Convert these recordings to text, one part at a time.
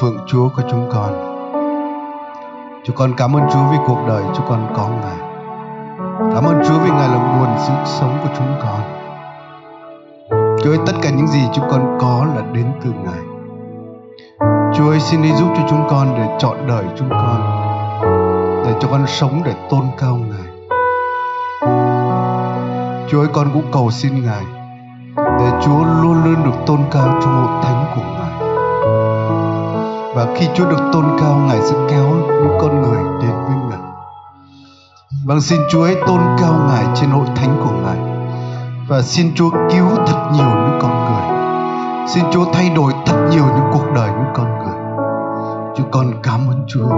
Phượng Chúa của chúng con. Chúng con cảm ơn Chúa vì cuộc đời chúng con có Ngài. Cảm ơn Chúa vì Ngài là nguồn sự sống của chúng con. Chúa ơi, tất cả những gì chúng con có là đến từ Ngài. Chúa ơi, xin đi giúp cho chúng con để chọn đời chúng con, để cho con sống để tôn cao Ngài. Chúa ơi, con cũng cầu xin Ngài để Chúa luôn luôn được tôn cao trong hội thánh của Ngài. Khi Chúa được tôn cao, Ngài sẽ kéo những con người đến với Ngài. Vâng, xin Chúa hãy tôn cao Ngài trên hội thánh của Ngài. Và xin Chúa cứu thật nhiều những con người. Xin Chúa thay đổi thật nhiều những cuộc đời những con người. Chúng con cảm ơn Chúa.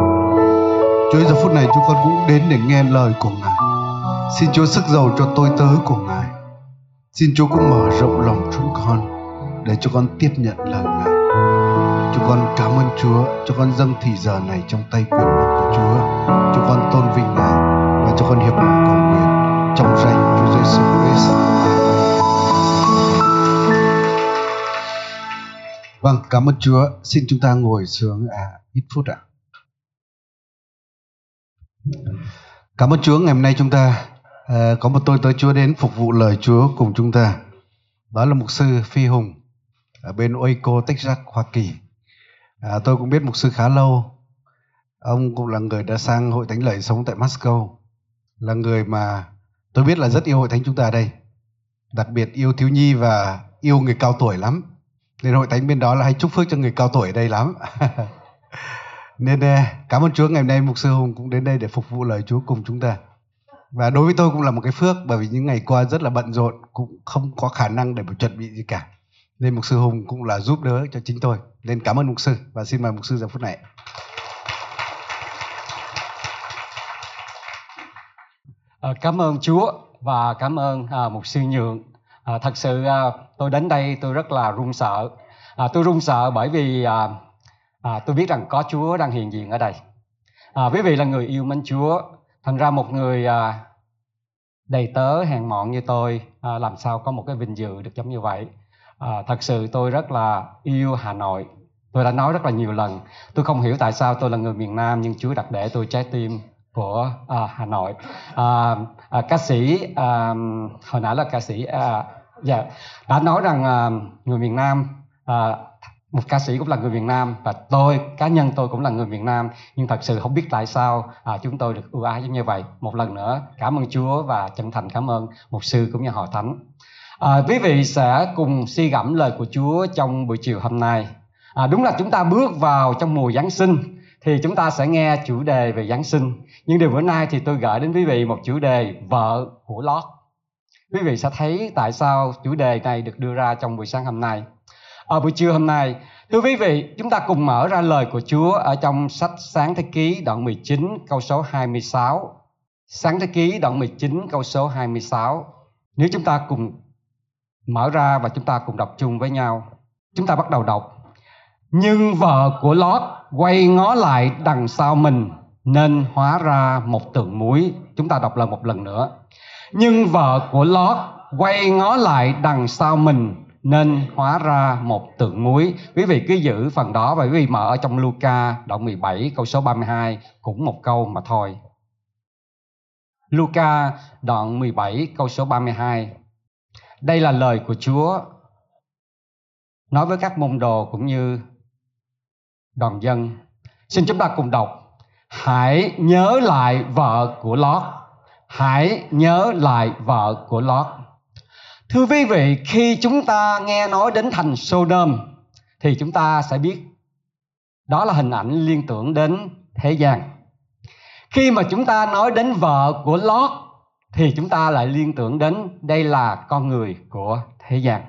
Chúa giờ phút này chúng con cũng đến để nghe lời của Ngài. Xin Chúa sức giàu cho tôi tớ của Ngài. Xin Chúa cũng mở rộng lòng chúng con để cho con tiếp nhận lời Chúng con cảm ơn Chúa, cho con dâng thì giờ này trong tay quyền năng của Chúa. Chúng con tôn vinh Ngài và cho con hiệp lòng cầu nguyện trong danh Chúa Giêsu Christ. Vâng, cảm ơn Chúa. Xin chúng ta ngồi xuống à, ít phút ạ. Cảm ơn Chúa ngày hôm nay chúng ta à, có một tôi tới Chúa đến phục vụ lời Chúa cùng chúng ta. Đó là mục sư Phi Hùng ở bên Oiko, Texas, Hoa Kỳ. À, tôi cũng biết mục sư khá lâu. Ông cũng là người đã sang hội thánh lợi sống tại Moscow. Là người mà tôi biết là rất yêu hội thánh chúng ta đây. Đặc biệt yêu thiếu nhi và yêu người cao tuổi lắm. Nên hội thánh bên đó là hay chúc phước cho người cao tuổi ở đây lắm. Nên ờ, cảm ơn Chúa ngày hôm nay mục sư Hùng cũng đến đây để phục vụ lời Chúa cùng chúng ta. Và đối với tôi cũng là một cái phước bởi vì những ngày qua rất là bận rộn cũng không có khả năng để mà chuẩn bị gì cả. Nên mục sư Hùng cũng là giúp đỡ cho chính tôi. Nên cảm ơn mục sư và xin mời mục sư giờ phút này. À, cảm ơn Chúa và cảm ơn à, mục sư Nhượng. À, thật sự à, tôi đến đây tôi rất là run sợ. À, tôi run sợ bởi vì à, à, tôi biết rằng có Chúa đang hiện diện ở đây. À, quý vị là người yêu mến Chúa, thành ra một người à, đầy tớ hèn mọn như tôi à, làm sao có một cái vinh dự được giống như vậy. À, thật sự tôi rất là yêu Hà Nội. Tôi đã nói rất là nhiều lần. Tôi không hiểu tại sao tôi là người miền Nam nhưng Chúa đặt để tôi trái tim của à, Hà Nội. À, à, ca sĩ à, hồi nãy là ca sĩ à, yeah, đã nói rằng à, người miền Nam à, một ca sĩ cũng là người miền Nam và tôi cá nhân tôi cũng là người miền Nam nhưng thật sự không biết tại sao à, chúng tôi được ưu ái như vậy một lần nữa cảm ơn Chúa và chân thành cảm ơn mục sư cũng như hội thánh à, quý vị sẽ cùng suy gẫm lời của Chúa trong buổi chiều hôm nay à, đúng là chúng ta bước vào trong mùa Giáng sinh thì chúng ta sẽ nghe chủ đề về Giáng sinh nhưng điều bữa nay thì tôi gửi đến quý vị một chủ đề vợ của Lót quý vị sẽ thấy tại sao chủ đề này được đưa ra trong buổi sáng hôm nay ở buổi trưa hôm nay. Thưa quý vị, chúng ta cùng mở ra lời của Chúa ở trong sách Sáng Thế Ký đoạn 19 câu số 26. Sáng Thế Ký đoạn 19 câu số 26. Nếu chúng ta cùng mở ra và chúng ta cùng đọc chung với nhau. Chúng ta bắt đầu đọc. Nhưng vợ của Lót quay ngó lại đằng sau mình, nên hóa ra một tượng muối. Chúng ta đọc lần một lần nữa. Nhưng vợ của Lót quay ngó lại đằng sau mình, nên hóa ra một tượng muối. Quý vị cứ giữ phần đó và quý vị mở ở trong Luca đoạn 17 câu số 32 cũng một câu mà thôi. Luca đoạn 17 câu số 32. Đây là lời của Chúa nói với các môn đồ cũng như đoàn dân. Xin chúng ta cùng đọc. Hãy nhớ lại vợ của Lót. Hãy nhớ lại vợ của Lót. Thưa quý vị, khi chúng ta nghe nói đến thành Sodom thì chúng ta sẽ biết đó là hình ảnh liên tưởng đến thế gian. Khi mà chúng ta nói đến vợ của Lót thì chúng ta lại liên tưởng đến đây là con người của thế gian.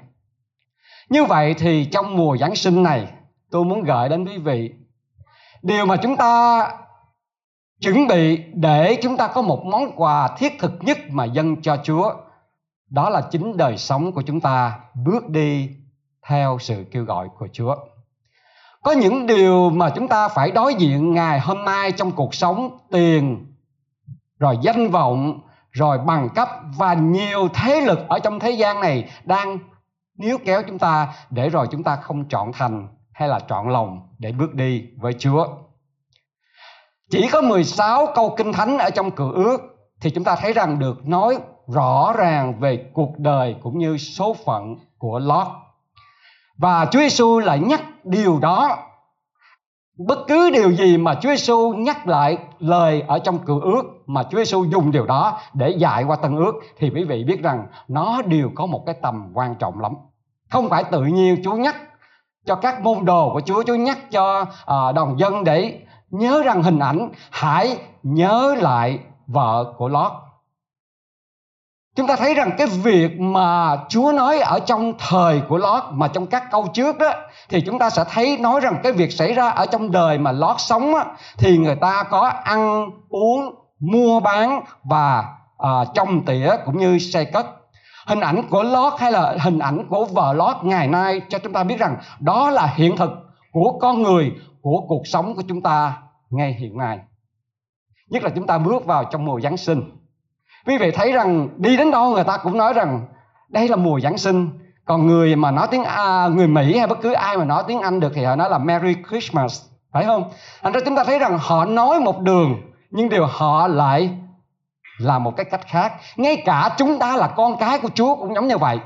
Như vậy thì trong mùa Giáng sinh này, tôi muốn gửi đến quý vị điều mà chúng ta chuẩn bị để chúng ta có một món quà thiết thực nhất mà dâng cho Chúa đó là chính đời sống của chúng ta bước đi theo sự kêu gọi của Chúa. Có những điều mà chúng ta phải đối diện ngày hôm nay trong cuộc sống tiền, rồi danh vọng, rồi bằng cấp và nhiều thế lực ở trong thế gian này đang níu kéo chúng ta để rồi chúng ta không chọn thành hay là trọn lòng để bước đi với Chúa. Chỉ có 16 câu kinh thánh ở trong cựu ước thì chúng ta thấy rằng được nói rõ ràng về cuộc đời cũng như số phận của Lót. Và Chúa Giêsu lại nhắc điều đó bất cứ điều gì mà Chúa Giêsu nhắc lại lời ở trong cựu ước mà Chúa Giêsu dùng điều đó để dạy qua tân ước thì quý vị biết rằng nó đều có một cái tầm quan trọng lắm. Không phải tự nhiên Chúa nhắc cho các môn đồ của Chúa, Chúa nhắc cho à, đồng dân để nhớ rằng hình ảnh hãy nhớ lại vợ của Lót Chúng ta thấy rằng cái việc mà Chúa nói ở trong thời của Lót mà trong các câu trước đó thì chúng ta sẽ thấy nói rằng cái việc xảy ra ở trong đời mà Lót sống á, thì người ta có ăn uống mua bán và à, trong tỉa cũng như xây cất. Hình ảnh của Lót hay là hình ảnh của vợ Lót ngày nay cho chúng ta biết rằng đó là hiện thực của con người của cuộc sống của chúng ta ngay hiện nay. Nhất là chúng ta bước vào trong mùa Giáng sinh. Quý vị thấy rằng đi đến đâu người ta cũng nói rằng đây là mùa giáng sinh. Còn người mà nói tiếng à, người mỹ hay bất cứ ai mà nói tiếng anh được thì họ nói là merry christmas phải không? Thành ra chúng ta thấy rằng họ nói một đường nhưng điều họ lại là một cái cách khác. Ngay cả chúng ta là con cái của chúa cũng giống như vậy.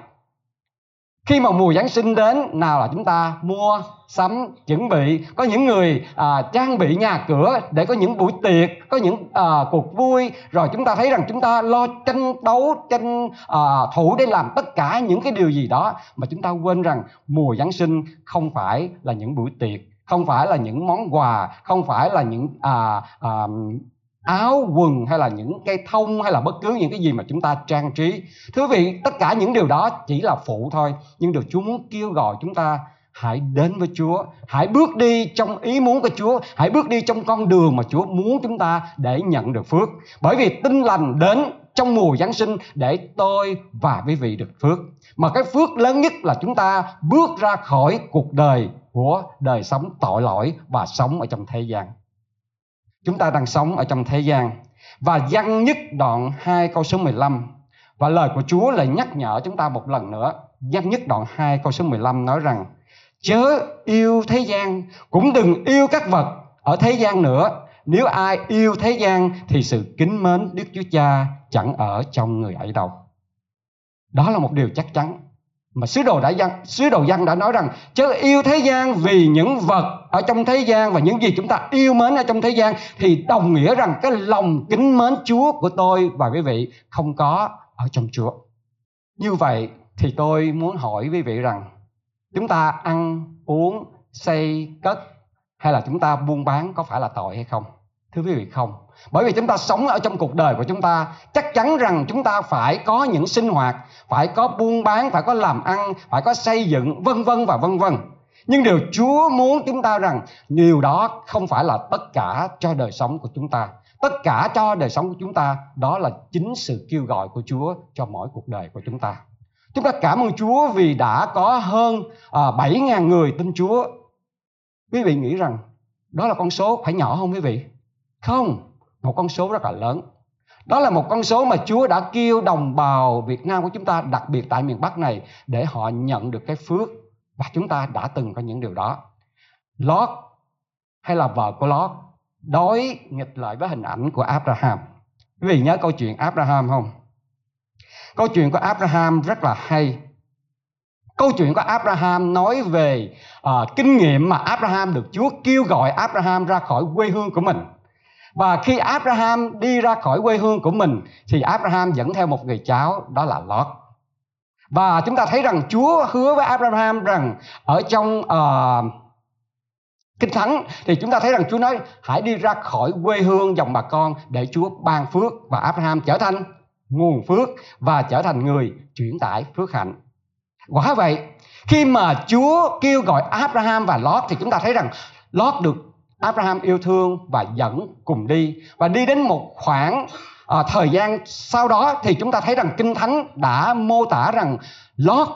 Khi mà mùa giáng sinh đến nào là chúng ta mua sắm chuẩn bị. Có những người à, trang bị nhà cửa để có những buổi tiệc có những à, cuộc vui. Rồi chúng ta thấy rằng chúng ta lo tranh đấu tranh à, thủ để làm tất cả những cái điều gì đó. Mà chúng ta quên rằng mùa giáng sinh không phải là những buổi tiệc không phải là những món quà không phải là những à, à, áo quần hay là những cây thông hay là bất cứ những cái gì mà chúng ta trang trí thưa quý vị, tất cả những điều đó chỉ là phụ thôi, nhưng điều chúa muốn kêu gọi chúng ta hãy đến với chúa hãy bước đi trong ý muốn của chúa, hãy bước đi trong con đường mà chúa muốn chúng ta để nhận được phước bởi vì tinh lành đến trong mùa Giáng sinh để tôi và quý vị được phước. Mà cái phước lớn nhất là chúng ta bước ra khỏi cuộc đời của đời sống tội lỗi và sống ở trong thế gian. Chúng ta đang sống ở trong thế gian. Và văn nhất đoạn 2 câu số 15 và lời của Chúa lại nhắc nhở chúng ta một lần nữa. Văn nhất đoạn 2 câu số 15 nói rằng, Chớ yêu thế gian, cũng đừng yêu các vật ở thế gian nữa. Nếu ai yêu thế gian thì sự kính mến Đức Chúa Cha chẳng ở trong người ấy đâu. Đó là một điều chắc chắn mà sứ đồ đã dân sứ đồ dân đã nói rằng, chớ yêu thế gian vì những vật ở trong thế gian và những gì chúng ta yêu mến ở trong thế gian thì đồng nghĩa rằng cái lòng kính mến Chúa của tôi và quý vị không có ở trong Chúa. Như vậy thì tôi muốn hỏi quý vị rằng chúng ta ăn, uống, xây, cất hay là chúng ta buôn bán có phải là tội hay không? Thưa quý vị, không bởi vì chúng ta sống ở trong cuộc đời của chúng ta, chắc chắn rằng chúng ta phải có những sinh hoạt, phải có buôn bán, phải có làm ăn, phải có xây dựng, vân vân và vân vân nhưng điều chúa muốn chúng ta rằng điều đó không phải là tất cả cho đời sống của chúng ta. Tất cả cho đời sống của chúng ta đó là chính sự kêu gọi của chúa cho mỗi cuộc đời của chúng ta. Chúng ta cảm ơn chúa vì đã có hơn à, 7.000 người tin chúa. Quý vị nghĩ rằng đó là con số phải nhỏ không quý vị? Không một con số rất là lớn. Đó là một con số mà Chúa đã kêu đồng bào Việt Nam của chúng ta đặc biệt tại miền Bắc này để họ nhận được cái phước và chúng ta đã từng có những điều đó. Lót hay là vợ của Lót đối nghịch lại với hình ảnh của Abraham. Quý vị nhớ câu chuyện Abraham không? Câu chuyện của Abraham rất là hay. Câu chuyện của Abraham nói về uh, kinh nghiệm mà Abraham được Chúa kêu gọi Abraham ra khỏi quê hương của mình. Và khi Abraham đi ra khỏi quê hương của mình thì Abraham dẫn theo một người cháu đó là Lot. Và chúng ta thấy rằng Chúa hứa với Abraham rằng ở trong uh, Kinh Thánh thì chúng ta thấy rằng Chúa nói hãy đi ra khỏi quê hương dòng bà con để Chúa ban phước và Abraham trở thành nguồn phước và trở thành người chuyển tải phước hạnh. Quả vậy, khi mà Chúa kêu gọi Abraham và Lot thì chúng ta thấy rằng Lot được Abraham yêu thương và dẫn cùng đi và đi đến một khoảng à, thời gian sau đó thì chúng ta thấy rằng kinh thánh đã mô tả rằng Lot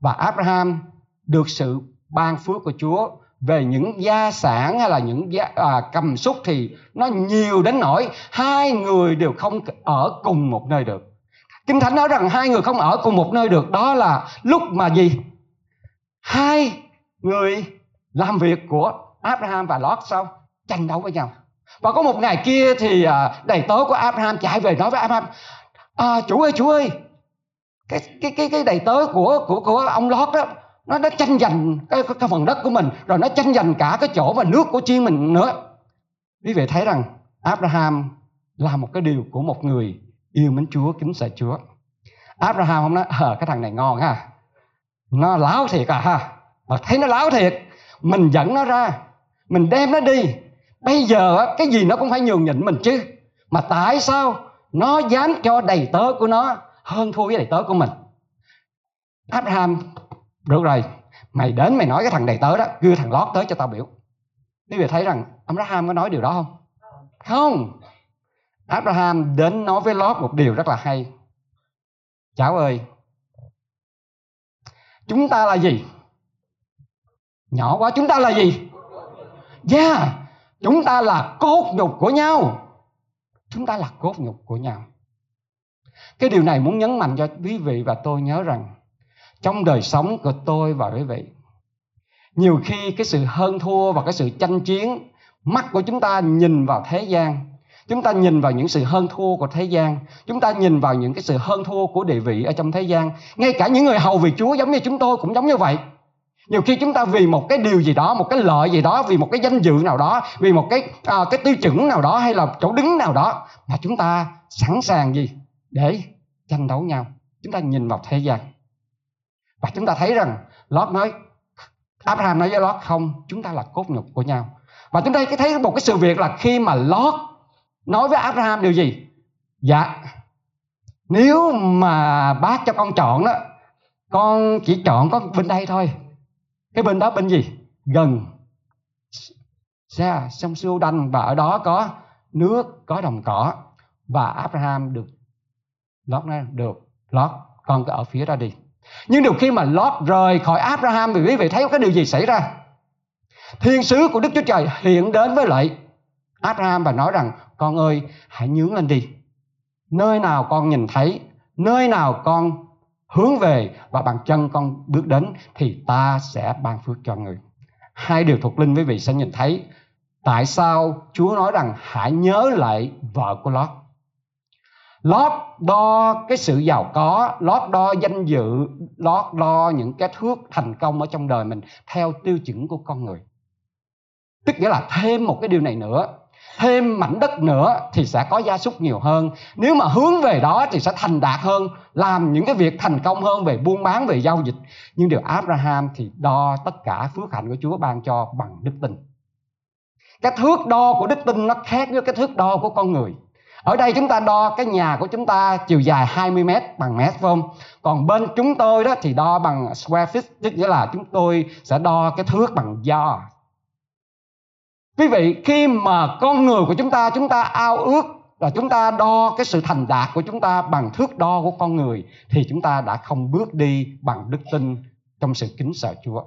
và Abraham được sự ban phước của Chúa về những gia sản hay là những gia, à, cầm súc thì nó nhiều đến nỗi hai người đều không ở cùng một nơi được. Kinh Thánh nói rằng hai người không ở cùng một nơi được đó là lúc mà gì? Hai người làm việc của Abraham và Lot sao tranh đấu với nhau và có một ngày kia thì à, đầy tớ của Abraham chạy về nói với Abraham à, chủ ơi chủ ơi cái cái cái cái đầy tớ của của của ông lót đó nó nó tranh giành cái, cái phần đất của mình rồi nó tranh giành cả cái chỗ và nước của chiên mình nữa. Quý vị thấy rằng Abraham làm một cái điều của một người yêu mến Chúa kính sợ Chúa. Abraham không nói ờ cái thằng này ngon ha nó láo thiệt à ha mà thấy nó láo thiệt mình dẫn nó ra mình đem nó đi bây giờ cái gì nó cũng phải nhường nhịn mình chứ. Mà tại sao nó dám cho đầy tớ của nó hơn thua với đầy tớ của mình? Abraham, được rồi. Mày đến mày nói cái thằng đầy tớ đó, đưa thằng lót tới cho tao biểu. Quý vị thấy rằng Abraham có nói điều đó không? Không. Abraham đến nói với Lót một điều rất là hay. Cháu ơi, chúng ta là gì? Nhỏ quá, chúng ta là gì? Yeah chúng ta là cốt nhục của nhau. Chúng ta là cốt nhục của nhau. Cái điều này muốn nhấn mạnh cho quý vị và tôi nhớ rằng, trong đời sống của tôi và quý vị, nhiều khi cái sự hơn thua và cái sự tranh chiến, mắt của chúng ta nhìn vào thế gian, chúng ta nhìn vào những sự hơn thua của thế gian, chúng ta nhìn vào những cái sự hơn thua của địa vị ở trong thế gian, ngay cả những người hầu vì chúa giống như chúng tôi cũng giống như vậy nhiều khi chúng ta vì một cái điều gì đó một cái lợi gì đó vì một cái danh dự nào đó vì một cái à, cái tiêu chuẩn nào đó hay là chỗ đứng nào đó mà chúng ta sẵn sàng gì? Để tranh đấu nhau. Chúng ta nhìn vào thế gian. Và chúng ta thấy rằng Lót nói Abraham nói với Lót không chúng ta là cốt nhục của nhau. Và chúng ta thấy một cái sự việc là khi mà Lót nói với Abraham điều gì? Dạ nếu mà bác cho con chọn đó con chỉ chọn có bên đây thôi cái bên đó bên gì? Gần. Xa sông Siêu Đanh và ở đó có nước, có đồng cỏ. Và Abraham được Lót ra, được Lót con cứ ở phía ra đi. Nhưng điều khi mà Lót rời khỏi Abraham, thì quý vị thấy cái điều gì xảy ra? Thiên sứ của Đức Chúa Trời hiện đến với lại Abraham và nói rằng, con ơi, hãy nhướng lên đi. Nơi nào con nhìn thấy, nơi nào con hướng về và bằng chân con bước đến thì ta sẽ ban phước cho người. Hai điều thuộc linh quý vị sẽ nhìn thấy. Tại sao chúa nói rằng hãy nhớ lại vợ của lót? Lót đo cái sự giàu có, lót đo danh dự, lót đo những cái thước thành công ở trong đời mình theo tiêu chuẩn của con người. Tức nghĩa là thêm một cái điều này nữa thêm mảnh đất nữa thì sẽ có gia súc nhiều hơn. Nếu mà hướng về đó thì sẽ thành đạt hơn, làm những cái việc thành công hơn về buôn bán, về giao dịch. Nhưng điều Abraham thì đo tất cả phước hạnh của Chúa ban cho bằng đức tin. Cái thước đo của đức tin nó khác với cái thước đo của con người. Ở đây chúng ta đo cái nhà của chúng ta chiều dài 20 mét bằng mét, phải không? Còn bên chúng tôi đó thì đo bằng square feet, tức nghĩa là chúng tôi sẽ đo cái thước bằng do quý vị khi mà con người của chúng ta chúng ta ao ước và chúng ta đo cái sự thành đạt của chúng ta bằng thước đo của con người thì chúng ta đã không bước đi bằng đức tin trong sự kính sợ Chúa.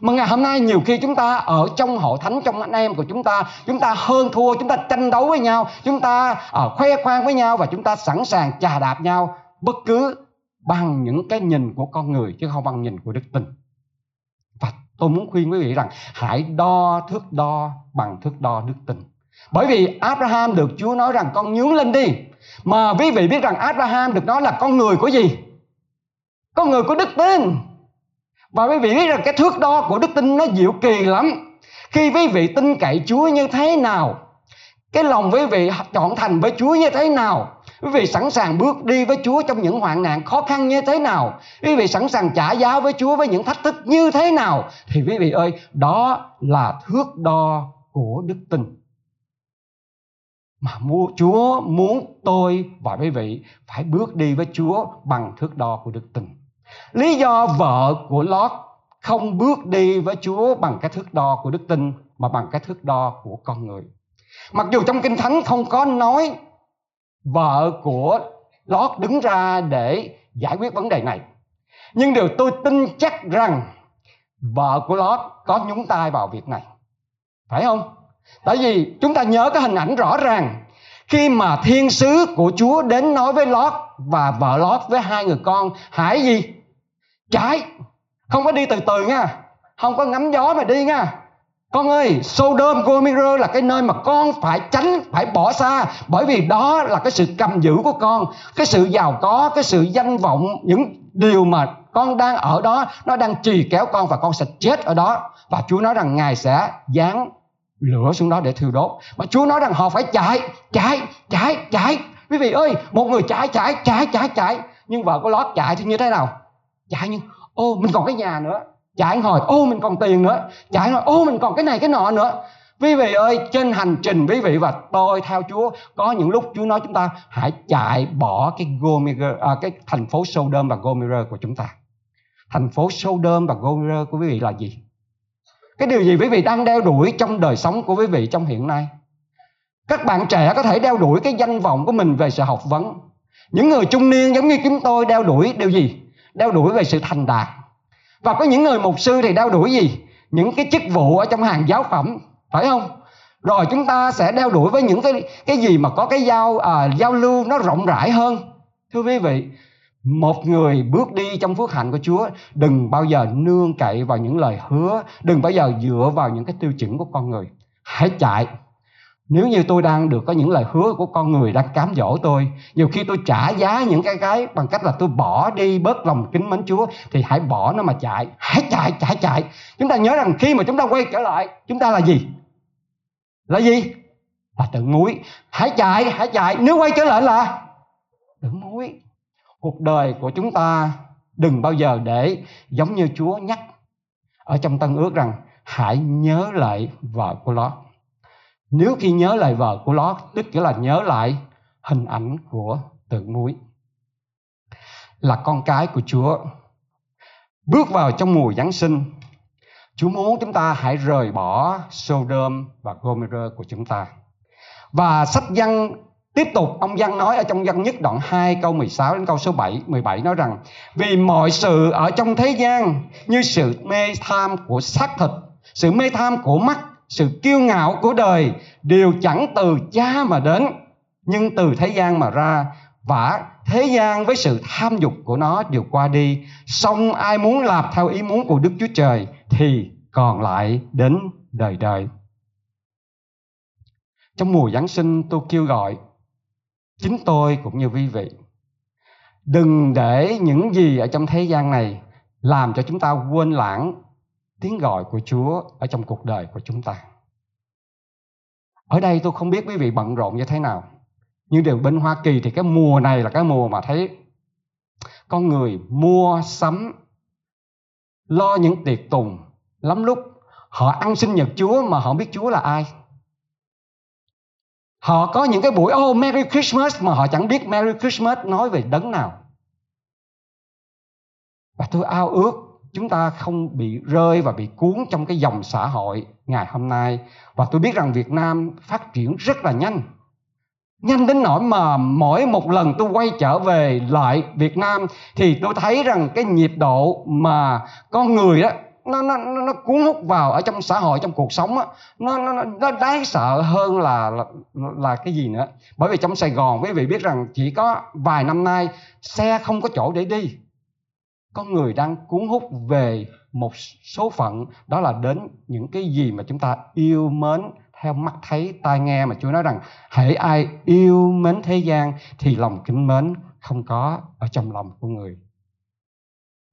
Mà ngày hôm nay nhiều khi chúng ta ở trong hội thánh trong anh em của chúng ta Chúng ta hơn thua, chúng ta tranh đấu với nhau Chúng ta ở khoe khoang với nhau Và chúng ta sẵn sàng chà đạp nhau Bất cứ bằng những cái nhìn của con người Chứ không bằng nhìn của đức tin tôi muốn khuyên quý vị rằng hãy đo thước đo bằng thước đo đức tin bởi vì Abraham được Chúa nói rằng con nhướng lên đi, mà quý vị biết rằng Abraham được nói là con người của gì? Con người của đức tin. Và quý vị biết rằng cái thước đo của đức tin nó diệu kỳ lắm. Khi quý vị tin cậy Chúa như thế nào, cái lòng quý vị chọn thành với Chúa như thế nào quý vị sẵn sàng bước đi với Chúa trong những hoạn nạn khó khăn như thế nào quý vị sẵn sàng trả giá với Chúa với những thách thức như thế nào thì quý vị ơi, đó là thước đo của đức tin mà Chúa muốn tôi và quý vị phải bước đi với Chúa bằng thước đo của đức tin. Lý do vợ của Lót không bước đi với Chúa bằng cái thước đo của đức tin, mà bằng cái thước đo của con người. Mặc dù trong Kinh Thánh không có nói vợ của Lót đứng ra để giải quyết vấn đề này. Nhưng điều tôi tin chắc rằng vợ của Lót có nhúng tay vào việc này. Phải không? Tại vì chúng ta nhớ cái hình ảnh rõ ràng khi mà thiên sứ của Chúa đến nói với Lót và vợ Lót với hai người con, hãy gì? Trái. Không có đi từ từ nha. không có ngắm gió mà đi nha con ơi, Sodom Gomorrah là cái nơi mà con phải tránh, phải bỏ xa. Bởi vì đó là cái sự cầm giữ của con, cái sự giàu có, cái sự danh vọng, những điều mà con đang ở đó, nó đang trì kéo con và con sẽ chết ở đó. Và Chúa nói rằng ngài sẽ giáng lửa xuống đó để thiêu đốt. Mà Chúa nói rằng họ phải chạy chạy chạy chạy. Quý vị ơi, một người chạy chạy chạy chạy chạy. Nhưng vợ của lót chạy thì như thế nào? Chạy nhưng, ô, mình còn cái nhà nữa chạy hồi ô mình còn tiền nữa. Chạy rồi ô mình còn cái này cái nọ nữa. Quý vị ơi trên hành trình quý vị và tôi theo Chúa có những lúc Chúa nói chúng ta hãy chạy bỏ cái Gomer, à, cái thành phố Sodom và Gomorrah của chúng ta. Thành phố Sodom và Gomorrah của quý vị là gì? Cái điều gì quý vị đang đeo đuổi trong đời sống của quý vị trong hiện nay? Các bạn trẻ có thể đeo đuổi cái danh vọng của mình về sự học vấn. Những người trung niên giống như chúng tôi đeo đuổi điều gì? Đeo đuổi về sự thành đạt và có những người mục sư thì đeo đuổi gì? Những cái chức vụ ở trong hàng giáo phẩm phải không? Rồi chúng ta sẽ đeo đuổi với những cái cái gì mà có cái giao à, giao lưu nó rộng rãi hơn? Thưa quý vị một người bước đi trong phước hạnh của Chúa đừng bao giờ nương cậy vào những lời hứa đừng bao giờ dựa vào những cái tiêu chuẩn của con người. Hãy chạy nếu như tôi đang được có những lời hứa của con người đang cám dỗ tôi, nhiều khi tôi trả giá những cái cái bằng cách là tôi bỏ đi bớt lòng kính mến chúa, thì hãy bỏ nó mà chạy. Hãy chạy chạy chạy. Chúng ta nhớ rằng khi mà chúng ta quay trở lại, chúng ta là gì? Là gì? Là tự muối. Hãy chạy hãy chạy. Nếu quay trở lại là tự muối. Cuộc đời của chúng ta đừng bao giờ để giống như chúa nhắc ở trong tân ước rằng hãy nhớ lại vợ của lót nếu khi nhớ lại vợ của Lót tức nghĩa là nhớ lại hình ảnh của tượng muối. Là con cái của Chúa. Bước vào trong mùa Giáng sinh Chúa muốn chúng ta hãy rời bỏ Sodom và Gomorrah của chúng ta. Và sách văn Tiếp tục ông Văn nói ở trong văn nhất đoạn 2 câu 16 đến câu số 7 17 nói rằng vì mọi sự ở trong thế gian như sự mê tham của xác thịt, sự mê tham của mắt sự kiêu ngạo của đời đều chẳng từ cha mà đến, nhưng từ thế gian mà ra và thế gian với sự tham dục của nó đều qua đi. Xong ai muốn làm theo ý muốn của đức chúa trời thì còn lại đến đời đời. Trong mùa giáng sinh, tôi kêu gọi chính tôi cũng như quý vị, đừng để những gì ở trong thế gian này làm cho chúng ta quên lãng tiếng gọi của Chúa ở trong cuộc đời của chúng ta. Ở đây tôi không biết quý vị bận rộn như thế nào. Nhưng điều bên Hoa Kỳ thì cái mùa này là cái mùa mà thấy con người mua sắm, lo những tiệc tùng lắm lúc họ ăn sinh nhật Chúa mà họ biết Chúa là ai. Họ có những cái buổi oh Merry Christmas mà họ chẳng biết Merry Christmas nói về đấng nào. Và tôi ao ước chúng ta không bị rơi và bị cuốn trong cái dòng xã hội ngày hôm nay. Và tôi biết rằng Việt Nam phát triển rất là nhanh. Nhanh đến nỗi mà mỗi một lần tôi quay trở về lại Việt Nam thì tôi thấy rằng cái nhịp độ mà con người đó nó nó nó cuốn hút vào ở trong xã hội trong cuộc sống á nó nó nó đáng sợ hơn là, là là cái gì nữa. Bởi vì trong Sài Gòn quý vị biết rằng chỉ có vài năm nay xe không có chỗ để đi con người đang cuốn hút về một số phận, đó là đến những cái gì mà chúng ta yêu mến, theo mắt thấy, tai nghe mà Chúa nói rằng hãy ai yêu mến thế gian thì lòng kính mến không có ở trong lòng của người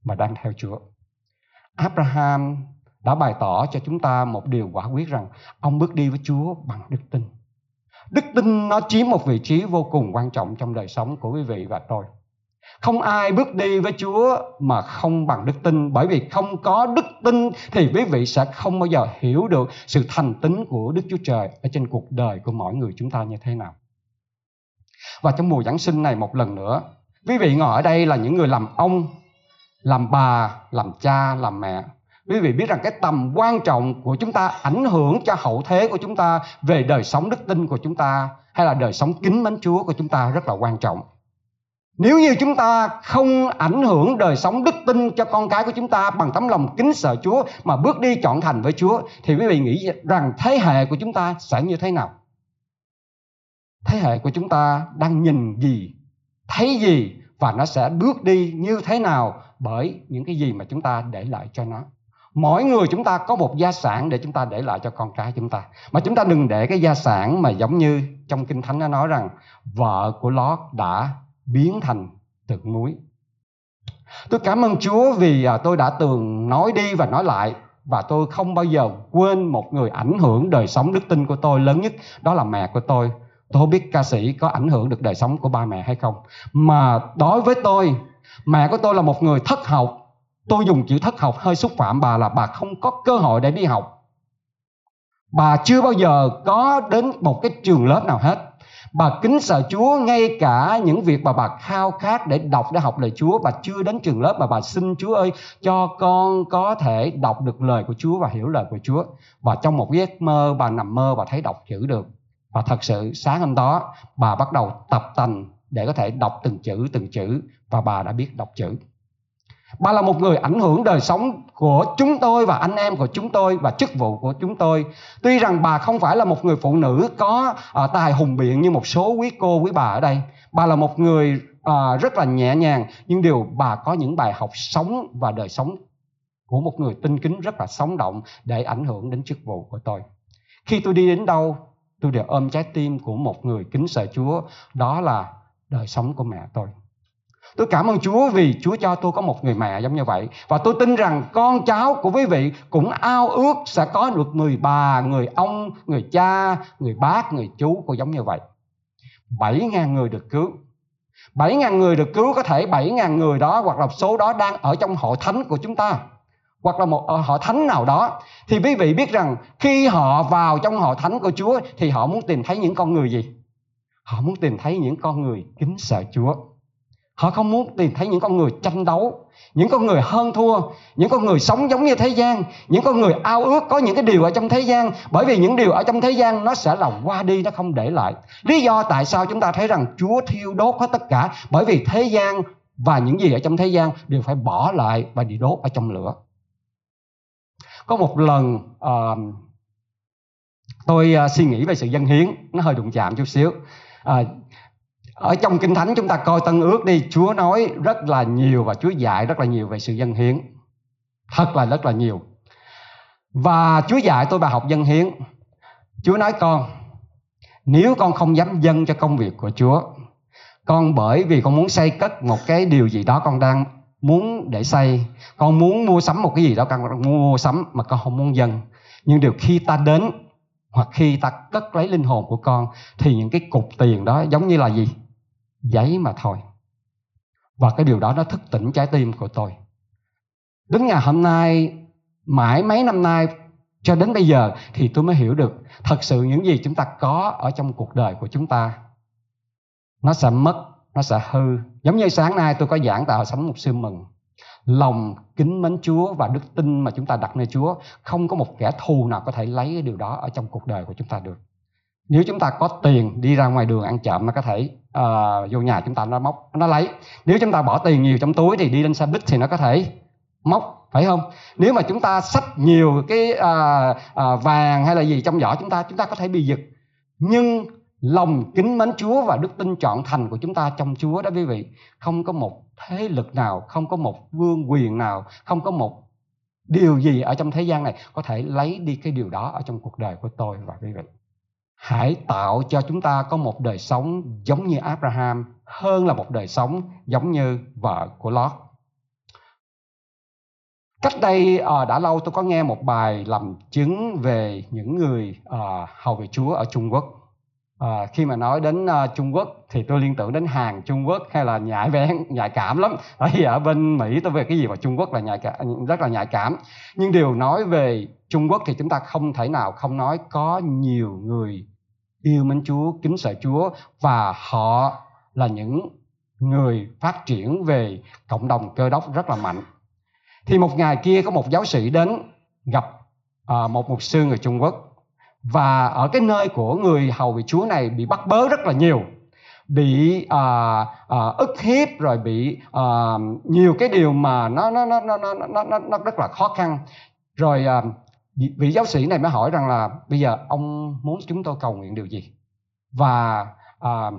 mà đang theo Chúa. Abraham đã bày tỏ cho chúng ta một điều quả quyết rằng ông bước đi với Chúa bằng đức tin. Đức tin nó chiếm một vị trí vô cùng quan trọng trong đời sống của quý vị và tôi. Không ai bước đi với Chúa mà không bằng đức tin bởi vì không có đức tin thì quý vị sẽ không bao giờ hiểu được sự thành tín của Đức Chúa Trời ở trên cuộc đời của mỗi người chúng ta như thế nào. Và trong mùa Giáng sinh này một lần nữa, quý vị ngồi ở đây là những người làm ông, làm bà, làm cha, làm mẹ. Quý vị biết rằng cái tầm quan trọng của chúng ta ảnh hưởng cho hậu thế của chúng ta về đời sống đức tin của chúng ta hay là đời sống kính mến Chúa của chúng ta rất là quan trọng. Nếu như chúng ta không ảnh hưởng đời sống đức tin cho con cái của chúng ta bằng tấm lòng kính sợ Chúa mà bước đi chọn thành với Chúa thì quý vị nghĩ rằng thế hệ của chúng ta sẽ như thế nào? Thế hệ của chúng ta đang nhìn gì, thấy gì và nó sẽ bước đi như thế nào bởi những cái gì mà chúng ta để lại cho nó. mỗi người chúng ta có một gia sản để chúng ta để lại cho con cái chúng ta mà chúng ta đừng để cái gia sản mà giống như trong kinh thánh nó nói rằng vợ của lót đã biến thành tượng muối. Tôi cảm ơn chúa vì à, tôi đã từng nói đi và nói lại và tôi không bao giờ quên một người ảnh hưởng đời sống đức tin của tôi lớn nhất, đó là mẹ của tôi. Tôi không biết ca sĩ có ảnh hưởng được đời sống của ba mẹ hay không. Mà đối với tôi, mẹ của tôi là một người thất học. Tôi dùng chữ thất học hơi xúc phạm bà là bà không có cơ hội để đi học. Bà chưa bao giờ có đến một cái trường lớp nào hết bà kính sợ Chúa ngay cả những việc mà bà khao khát để đọc, để học lời Chúa. Bà chưa đến trường lớp mà bà xin Chúa ơi, cho con có thể đọc được lời của Chúa và hiểu lời của Chúa. Và trong một giấc mơ, bà nằm mơ, bà thấy đọc chữ được. Và thật sự sáng hôm đó, bà bắt đầu tập tành để có thể đọc từng chữ từng chữ. Và bà đã biết đọc chữ. Bà là một người ảnh hưởng đời sống của chúng tôi và anh em của chúng tôi và chức vụ của chúng tôi. Tuy rằng bà không phải là một người phụ nữ có à, tài hùng biện như một số quý cô quý bà ở đây. Bà là một người à, rất là nhẹ nhàng nhưng điều bà có những bài học sống và đời sống của một người tinh kính rất là sống động để ảnh hưởng đến chức vụ của tôi. Khi tôi đi đến đâu, tôi đều ôm trái tim của một người kính sợ Chúa, đó là đời sống của mẹ tôi. Tôi cảm ơn Chúa vì Chúa cho tôi có một người mẹ giống như vậy. Và tôi tin rằng con cháu của quý vị cũng ao ước sẽ có được người bà, người ông, người cha, người bác, người chú cô giống như vậy. 7.000 người được cứu. 7.000 người được cứu có thể 7.000 người đó hoặc là số đó đang ở trong hội thánh của chúng ta hoặc là một ờ, hội thánh nào đó thì quý vị biết rằng khi họ vào trong hội thánh của Chúa thì họ muốn tìm thấy những con người gì? Họ muốn tìm thấy những con người kính sợ Chúa Họ không muốn tìm thấy những con người tranh đấu, những con người hơn thua, những con người sống giống như thế gian, những con người ao ước có những cái điều ở trong thế gian, bởi vì những điều ở trong thế gian nó sẽ là qua đi, nó không để lại. Lý do tại sao chúng ta thấy rằng Chúa thiêu đốt hết tất cả, bởi vì thế gian và những gì ở trong thế gian đều phải bỏ lại và bị đốt ở trong lửa. Có một lần uh, tôi uh, suy nghĩ về sự dân hiến, nó hơi đụng chạm chút xíu. Uh, ở trong kinh thánh chúng ta coi tân ước đi, chúa nói rất là nhiều và chúa dạy rất là nhiều về sự dân hiến. Thật là rất là nhiều. Và chúa dạy tôi bài học dân hiến. Chúa nói, con, nếu con không dám dâng cho công việc của chúa, con bởi vì con muốn xây cất một cái điều gì đó con đang muốn để xây, con muốn mua sắm một cái gì đó con mua sắm mà con không muốn dâng. Nhưng điều khi ta đến hoặc khi ta cất lấy linh hồn của con, thì những cái cục tiền đó giống như là gì? Giấy mà thôi. Và cái điều đó nó thức tỉnh trái tim của tôi. Đến ngày hôm nay, mãi mấy năm nay, cho đến bây giờ thì tôi mới hiểu được thật sự những gì chúng ta có ở trong cuộc đời của chúng ta, nó sẽ mất, nó sẽ hư. Giống như sáng nay tôi có giảng tại hội sống một sư mừng. Lòng kính mến Chúa và đức tin mà chúng ta đặt nơi Chúa, không có một kẻ thù nào có thể lấy cái điều đó ở trong cuộc đời của chúng ta được. Nếu chúng ta có tiền đi ra ngoài đường ăn trộm nó có thể uh, vô nhà chúng ta nó móc nó lấy. Nếu chúng ta bỏ tiền nhiều trong túi thì đi lên xe buýt thì nó có thể móc phải không? Nếu mà chúng ta xách nhiều cái uh, uh, vàng hay là gì trong giỏ chúng ta chúng ta có thể bị giật. Nhưng lòng kính mến Chúa và đức tin trọn thành của chúng ta trong Chúa đó quý vị không có một thế lực nào không có một vương quyền nào không có một điều gì ở trong thế gian này có thể lấy đi cái điều đó ở trong cuộc đời của tôi và quý vị hãy tạo cho chúng ta có một đời sống giống như Abraham hơn là một đời sống giống như vợ của Lot. Cách đây à, đã lâu tôi có nghe một bài làm chứng về những người à, hầu về Chúa ở Trung Quốc. À, khi mà nói đến uh, Trung Quốc thì tôi liên tưởng đến hàng Trung Quốc hay là nhạy bén nhạy cảm lắm Bởi vì ở bên Mỹ tôi về cái gì mà Trung Quốc là nhạy cảm, rất là nhạy cảm nhưng điều nói về Trung Quốc thì chúng ta không thể nào không nói có nhiều người yêu mến Chúa, kính sợ Chúa và họ là những người phát triển về cộng đồng cơ đốc rất là mạnh. Thì một ngày kia có một giáo sĩ đến gặp à, một mục sư người Trung Quốc và ở cái nơi của người hầu vị Chúa này bị bắt bớ rất là nhiều bị à, à, ức hiếp rồi bị à, nhiều cái điều mà nó nó nó nó nó nó nó rất là khó khăn rồi à, vị giáo sĩ này mới hỏi rằng là bây giờ ông muốn chúng tôi cầu nguyện điều gì? Và à,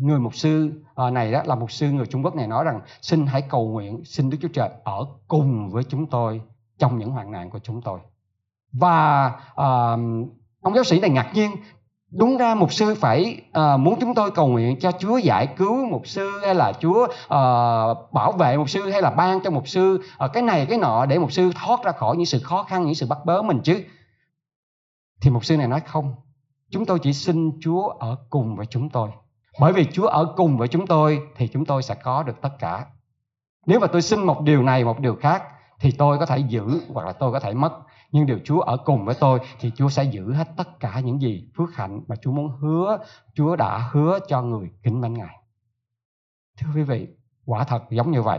người mục sư à, này đó là mục sư người Trung Quốc này nói rằng xin hãy cầu nguyện xin Đức Chúa Trời ở cùng với chúng tôi trong những hoạn nạn của chúng tôi. Và uh, ông giáo sĩ này ngạc nhiên đúng ra mục sư phải uh, muốn chúng tôi cầu nguyện cho Chúa giải cứu mục sư hay là Chúa uh, bảo vệ mục sư hay là ban cho mục sư uh, cái này cái nọ để mục sư thoát ra khỏi những sự khó khăn những sự bắt bớ mình chứ. Thì mục sư này nói không chúng tôi chỉ xin Chúa ở cùng với chúng tôi. Bởi vì Chúa ở cùng với chúng tôi thì chúng tôi sẽ có được tất cả. Nếu mà tôi xin một điều này một điều khác thì tôi có thể giữ hoặc là tôi có thể mất nhưng điều Chúa ở cùng với tôi thì Chúa sẽ giữ hết tất cả những gì phước hạnh mà Chúa muốn hứa, Chúa đã hứa cho người kính mến Ngài. Thưa quý vị, quả thật giống như vậy.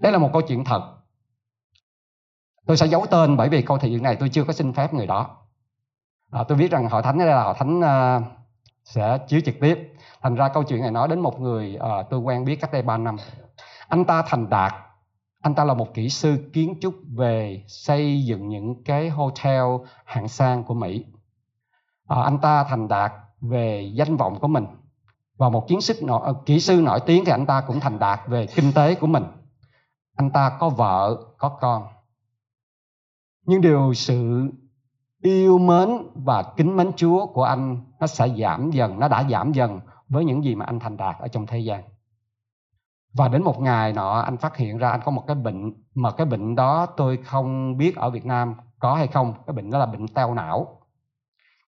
Đây là một câu chuyện thật. Tôi sẽ giấu tên bởi vì câu chuyện này tôi chưa có xin phép người đó. À, tôi biết rằng hội thánh đây là hội thánh uh, sẽ chiếu trực tiếp. Thành ra câu chuyện này nói đến một người uh, tôi quen biết cách đây 3 năm. Anh ta thành đạt anh ta là một kỹ sư kiến trúc về xây dựng những cái hotel hạng sang của Mỹ. À, anh ta thành đạt về danh vọng của mình và một kiến sức nổi, ờ, kỹ sư nổi tiếng thì anh ta cũng thành đạt về kinh tế của mình. Anh ta có vợ, có con. Nhưng điều sự yêu mến và kính mến Chúa của anh nó sẽ giảm dần, nó đã giảm dần với những gì mà anh thành đạt ở trong thế gian và đến một ngày nọ, anh phát hiện ra anh có một cái bệnh, mà cái bệnh đó tôi không biết ở Việt Nam có hay không. Cái bệnh đó là bệnh teo não.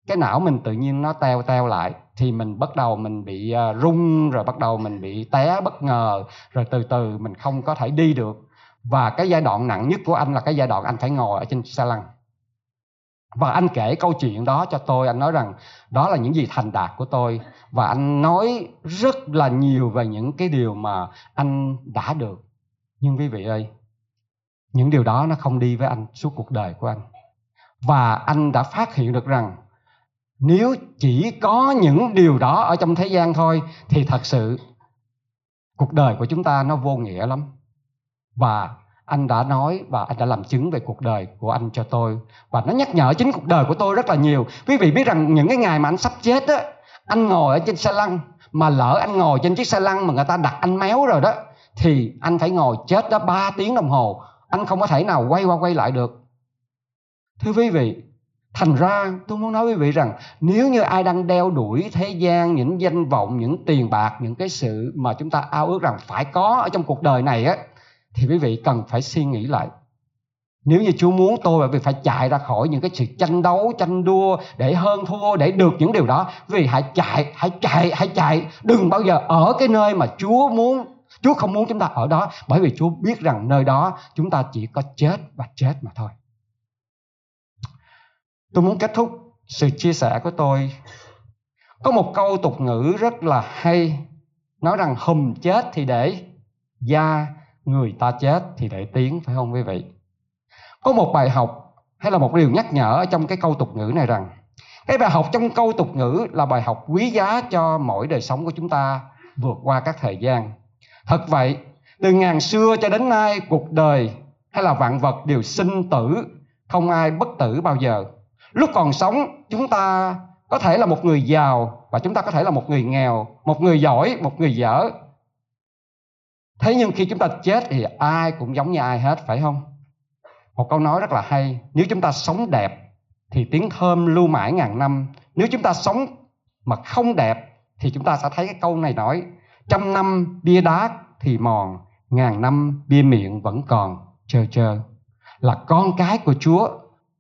Cái não mình tự nhiên nó teo teo lại, thì mình bắt đầu mình bị ờ, rung, rồi bắt đầu mình bị té bất ngờ, rồi từ từ mình không có thể đi được. Và cái giai đoạn nặng nhất của anh là cái giai đoạn anh phải ngồi ở trên xe lăn và anh kể câu chuyện đó cho tôi, anh nói rằng đó là những gì thành đạt của tôi. Và anh nói rất là nhiều về những cái điều mà anh đã được. Nhưng quý vị ơi, những điều đó nó không đi với anh suốt cuộc đời của anh. Và anh đã phát hiện được rằng nếu chỉ có những điều đó ở trong thế gian thôi, thì thật sự cuộc đời của chúng ta nó vô nghĩa lắm. Và anh đã nói và anh đã làm chứng về cuộc đời của anh cho tôi. Và nó nhắc nhở chính cuộc đời của tôi rất là nhiều. Quý vị biết rằng những cái ngày mà anh sắp chết á, anh ngồi ở trên xe lăn, mà lỡ anh ngồi trên chiếc xe lăn mà người ta đặt anh méo rồi đó, thì anh phải ngồi chết đó 3 tiếng đồng hồ. Anh không có thể nào quay qua quay lại được. Thưa quý vị, thành ra tôi muốn nói với quý vị rằng nếu như ai đang đeo đuổi thế gian, những danh vọng, những tiền bạc, những cái sự mà chúng ta ao ước rằng phải có ở trong cuộc đời này á thì quý vị cần phải suy nghĩ lại nếu như Chúa muốn tôi bởi vì phải chạy ra khỏi những cái sự tranh đấu, tranh đua để hơn thua, để được những điều đó. Vì hãy chạy, hãy chạy, hãy chạy. Đừng bao giờ ở cái nơi mà Chúa muốn, Chúa không muốn chúng ta ở đó. Bởi vì Chúa biết rằng nơi đó chúng ta chỉ có chết và chết mà thôi. Tôi muốn kết thúc sự chia sẻ của tôi. Có một câu tục ngữ rất là hay. Nói rằng hùm chết thì để da người ta chết thì để tiếng, phải không quý vị? Có một bài học, hay là một điều nhắc nhở ở trong cái câu tục ngữ này rằng, cái bài học trong câu tục ngữ là bài học quý giá cho mỗi đời sống của chúng ta vượt qua các thời gian. Thật vậy, từ ngàn xưa cho đến nay, cuộc đời hay là vạn vật đều sinh tử, không ai bất tử bao giờ. Lúc còn sống, chúng ta có thể là một người giàu và chúng ta có thể là một người nghèo, một người giỏi, một người dở thế nhưng khi chúng ta chết thì ai cũng giống như ai hết, phải không? Một câu nói rất là hay, nếu chúng ta sống đẹp thì tiếng thơm lưu mãi ngàn năm. Nếu chúng ta sống mà không đẹp thì chúng ta sẽ thấy cái câu này nói, trăm năm bia đá thì mòn, ngàn năm bia miệng vẫn còn trơ trơ là con cái của chúa.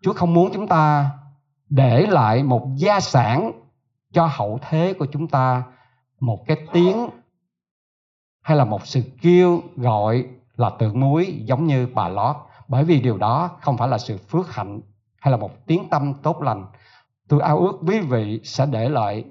Chúa không muốn chúng ta để lại một gia sản cho hậu thế của chúng ta, một cái tiếng hay là một sự kêu gọi là tượng muối giống như bà lót? Bởi vì điều đó không phải là sự phước hạnh hay là một tiếng tâm tốt lành. Tôi ao ước quý vị sẽ để lại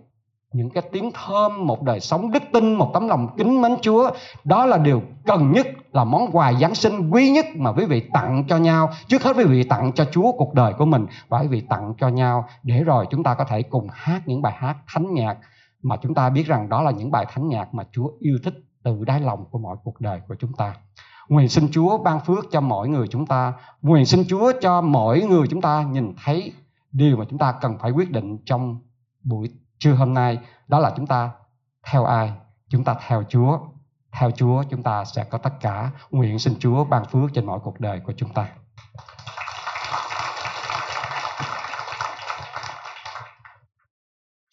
những cái tiếng thơm, một đời sống đức tin, một tấm lòng kính mến chúa. Đó là điều cần nhất, là món quà giáng sinh quý nhất mà quý vị tặng cho nhau. Trước hết quý vị tặng cho chúa cuộc đời của mình và quý vị tặng cho nhau. Để rồi chúng ta có thể cùng hát những bài hát thánh nhạc mà chúng ta biết rằng đó là những bài thánh nhạc mà chúa yêu thích từ đáy lòng của mọi cuộc đời của chúng ta Nguyện xin Chúa ban phước cho mỗi người chúng ta. Nguyện xin Chúa cho mỗi người chúng ta nhìn thấy điều mà chúng ta cần phải quyết định trong buổi trưa hôm nay. Đó là chúng ta theo ai? Chúng ta theo Chúa. theo Chúa, chúng ta sẽ có tất cả nguyện xin Chúa ban phước trên mọi cuộc đời của chúng ta